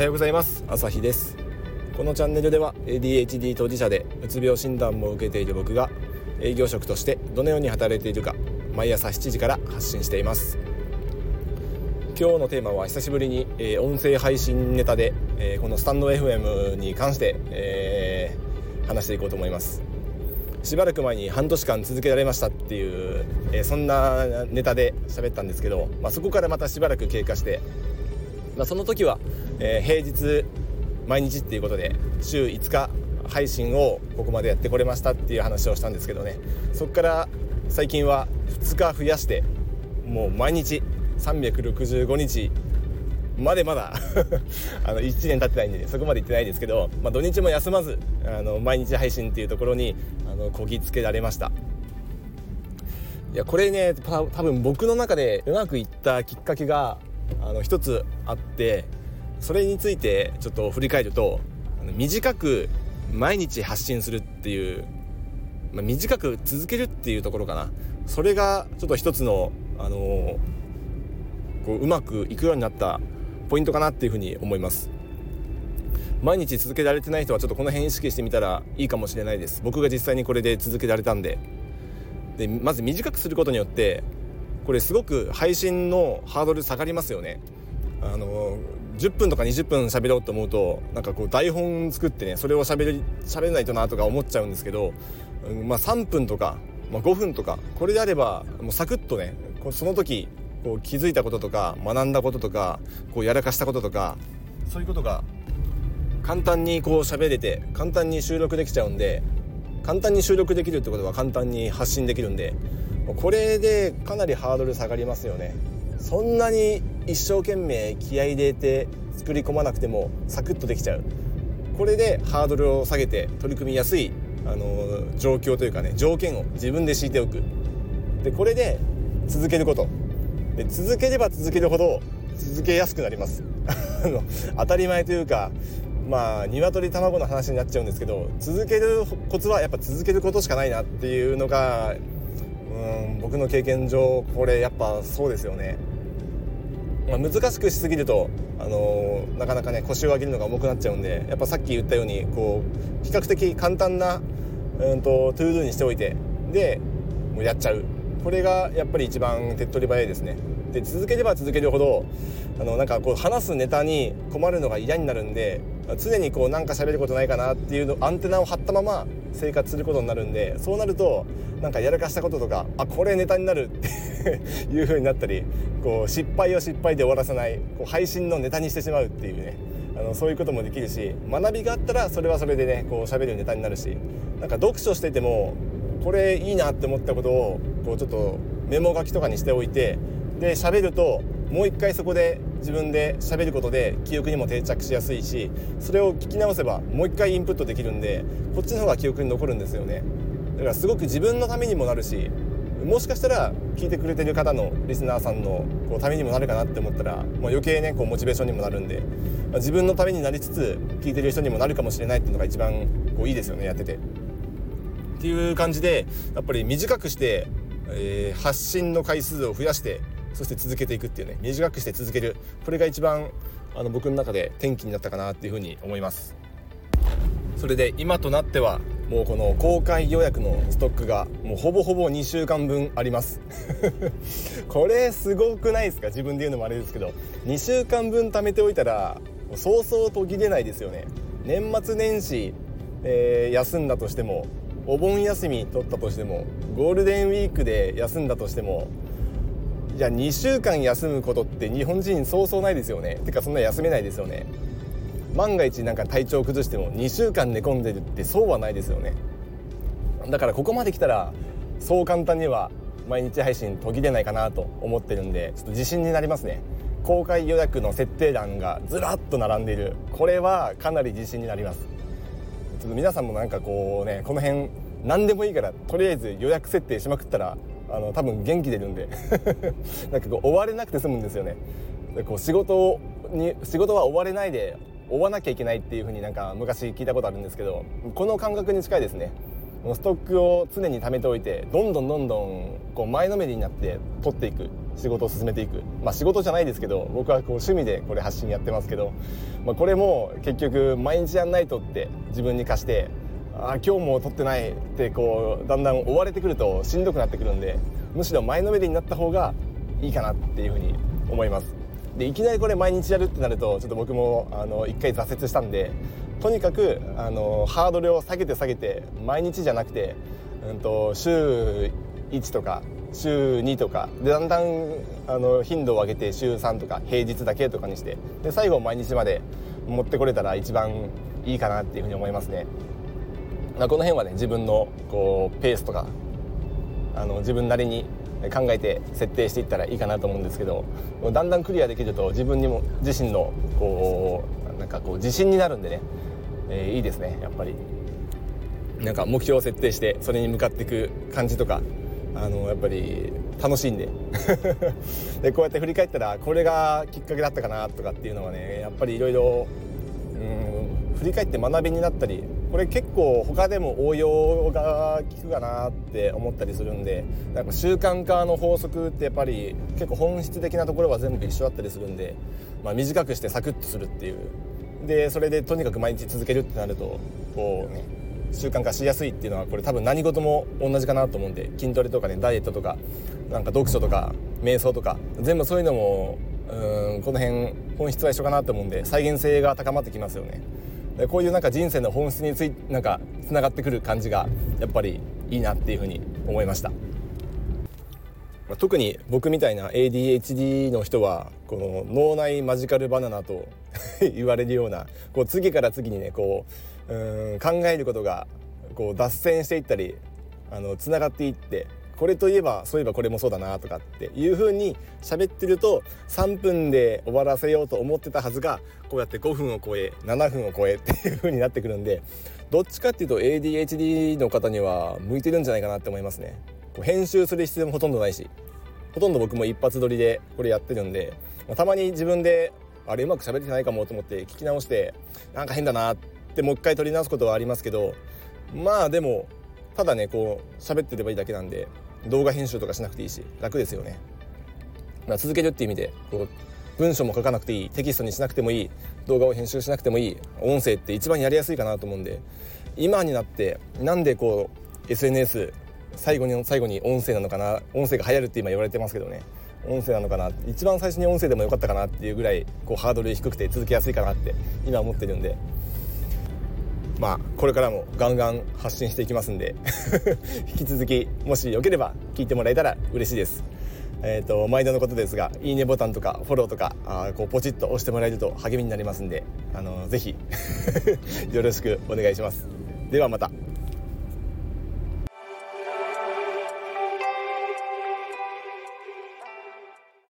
はようございます。朝日です。このチャンネルでは ADHD 当事者でうつ病診断も受けている僕が営業職としてどのように働いているか毎朝7時から発信しています。今日のテーマは久しぶりに、え、音声配信ネタで、え、このスタンド FM に関して、え、話していこうと思います。しばらく前に半年間続けられましたっていう、えそんなネタで喋ったんですけど、まあ、そこからまたしばらく経過して、まあ、その時は、え平日毎日っていうことで週5日配信をここまでやってこれましたっていう話をしたんですけどね。そこから最近は2日増やしてもう毎日365日までまだ あの1年経ってないんで、そこまで行ってないですけど、まあ、土日も休まずあの毎日配信っていうところにあのこぎつけられました。いやこれね多分僕の中でうまくいったきっかけがあの一つあってそれについてちょっと振り返ると短く毎日発信するっていう、まあ、短く続けるっていうところかな。それがちょっと一つの、あのー、こううまくいくようになったポイントかなっていうふうに思います。毎日続けられてない人はちょっとこの辺意識してみたらいいかもしれないです。僕が実際にこれで続けられたんで。でまず短くすることによってこれすごく配信のハードル下がりますよね。あの10分とか20分喋ろうと思うとなんかこう台本作ってねそれを喋り喋れないとなとか思っちゃうんですけど、まあ、3分とか、まあ、5分とかこれであればもうサクッとねその時こう気づいたこととか学んだこととかこうやらかしたこととかそういうことが簡単にこう喋れて簡単に収録できちゃうんで簡単に収録できるってことは簡単に発信できるんでこれでかなりハードル下がりますよね。そんなに一生懸命気合入れて作り込まなくてもサクッとできちゃう。これでハードルを下げて取り組みやすいあの状況というかね条件を自分で敷いておく。でこれで続けること。で続ければ続けるほど続けやすくなります。当たり前というかまあ鶏卵の話になっちゃうんですけど続けるコツはやっぱ続けることしかないなっていうのがうん僕の経験上これやっぱそうですよね。まあ、難しくしすぎると、あのー、なかなかね腰を上げるのが重くなっちゃうんでやっぱさっき言ったようにこう比較的簡単な、うんと、 ToDo にしておいてでもうやっちゃう。これがやっぱり一番手っ取り早いですね。で続ければ続けるほどあのなんかこう話すネタに困るのが嫌になるんで常にこうなんか喋ることないかなっていうのアンテナを張ったまま生活することになるんでそうなるとなんかやらかしたこととかあこれネタになるって いう風になったりこう失敗を失敗で終わらせないこう配信のネタにしてしまうっていうねあのそういうこともできるし学びがあったらそれはそれでねこう喋るネタになるしなんか読書しててもこれいいなって思ったことをこうちょっとメモ書きとかにしておいてで喋るともう一回そこで自分で喋ることで記憶にも定着しやすいしそれを聞き直せばもう一回インプットできるんでこっちの方が記憶に残るんですよねだからすごく自分のためにもなるしもしかしたら聞いてくれてる方のリスナーさんのこうためにもなるかなって思ったら、まあ、余計ねこうモチベーションにもなるんで、まあ、自分のためになりつつ聞いてる人にもなるかもしれないっていうのが一番こういいですよねやってて。っていう感じでやっぱり短くして、えー、発信の回数を増やしてそして続けていくっていうね短くして続ける。これが一番あの僕の中で転機になったかなっていうふうに思います。それで今となってはもうこの公開予約のストックがもうほぼほぼ2週間分あります。これすごくないですか？自分で言うのもあれですけど。2週間分貯めておいたらそうそう途切れないですよね。年末年始、えー、休んだとしてもお盆休み取ったとしてもゴールデンウィークで休んだとしてもいや2週間休むことって日本人そうそうないですよね。てかそんな休めないですよね。万が一なんか体調崩しても2週間寝込んでるってそうはないですよね。だからここまで来たらそう簡単には毎日配信途切れないかなと思ってるんでちょっと自信になりますね。公開予約の設定欄がずらっと並んでいる。これはかなり自信になります。ちょっと皆さんもなんかこうねこの辺何でもいいからとりあえず予約設定しまくったらあの多分元気出るんで。なんかこう終われなくて済むんですよね。こう仕事に仕事は終われないで追わなきゃいけないっていう風になんか昔聞いたことあるんですけどこの感覚に近いですね。ストックを常に貯めておいてどんどんどんどんこう前のめりになって取っていく。仕事を進めていく。まあ仕事じゃないですけど僕はこう趣味でこれ発信やってますけど、まあ、これも結局毎日やんないとって自分に課してあ今日も取ってないってこうだんだん追われてくるとしんどくなってくるんでむしろ前のめりになった方がいいかなっていうふうに思いますでいきなりこれ毎日やるってなるとちょっと僕もあの1回挫折したんでとにかくあのハードルを下げて下げて毎日じゃなくて、うんと、週1とか週2とかでだんだんあの頻度を上げて週3とか平日だけとかにしてで最後毎日まで持ってこれたら一番いいかなっていうふうに思いますね。まこの辺はね自分のこうペースとかあの自分なりに考えて設定していったらいいかなと思うんですけどだんだんクリアできると自分にも自身のこうなんかこう自信になるんでね、えー、いいですねやっぱり。なんか目標を設定してそれに向かっていく感じとかあのやっぱり楽しいんで。でこうやって振り返ったらこれがきっかけだったかなとかっていうのはねやっぱりいろいろ振り返って学びになったりこれ結構他でも応用が効くかなって思ったりするんでなんか習慣化の法則ってやっぱり結構本質的なところは全部一緒だったりするんで、まあ、短くしてサクッとするっていうでそれでとにかく毎日続けるってなるとこうね習慣化しやすいっていうのはこれ多分何事も同じかなと思うんで筋トレとかねダイエットとかなんか読書とか瞑想とか全部そういうのもうんこの辺本質は一緒かなと思うんで再現性が高まってきますよね。こういうなんか人生の本質についなんかつながってくる感じがやっぱりいいなっていうふうに思いました。特に僕みたいな ADHD の人はこの脳内マジカルバナナと 言われるようなこう次から次にねこううん考えることがこう脱線していったりあのつながっていってこれといえばそういえばこれもそうだなとかっていう風に喋ってると3分で終わらせようと思ってたはずがこうやって5分を超え7分を超えっていう風になってくるんでどっちかっていうと ADHD の方には向いてるんじゃないかなって思いますね。編集する必要もほとんどないしほとんど僕も一発撮りでこれやってるんでたまに自分であれうまく喋れてないかもと思って聞き直してなんか変だなってもう一回撮り直すことはありますけどまあでもただねこう喋ってればいいだけなんで動画編集とかしなくていいし楽ですよね、まあ、続けるっていう意味でこう文章も書かなくていいテキストにしなくてもいい動画を編集しなくてもいい音声って一番やりやすいかなと思うんで今になってなんでこう SNS 最後に最後に音声なのかな音声が流行るって今言われてますけどね音声なのかな一番最初に音声でもよかったかなっていうぐらいこうハードル低くて続けやすいかなって今思ってるんでまあこれからもガンガン発信していきますんで 引き続きもしよければ聞いてもらえたら嬉しいです。えーと、毎度のことですがいいねボタンとかフォローとかあこうポチッと押してもらえると励みになりますんであのぜひ よろしくお願いします。ではまた。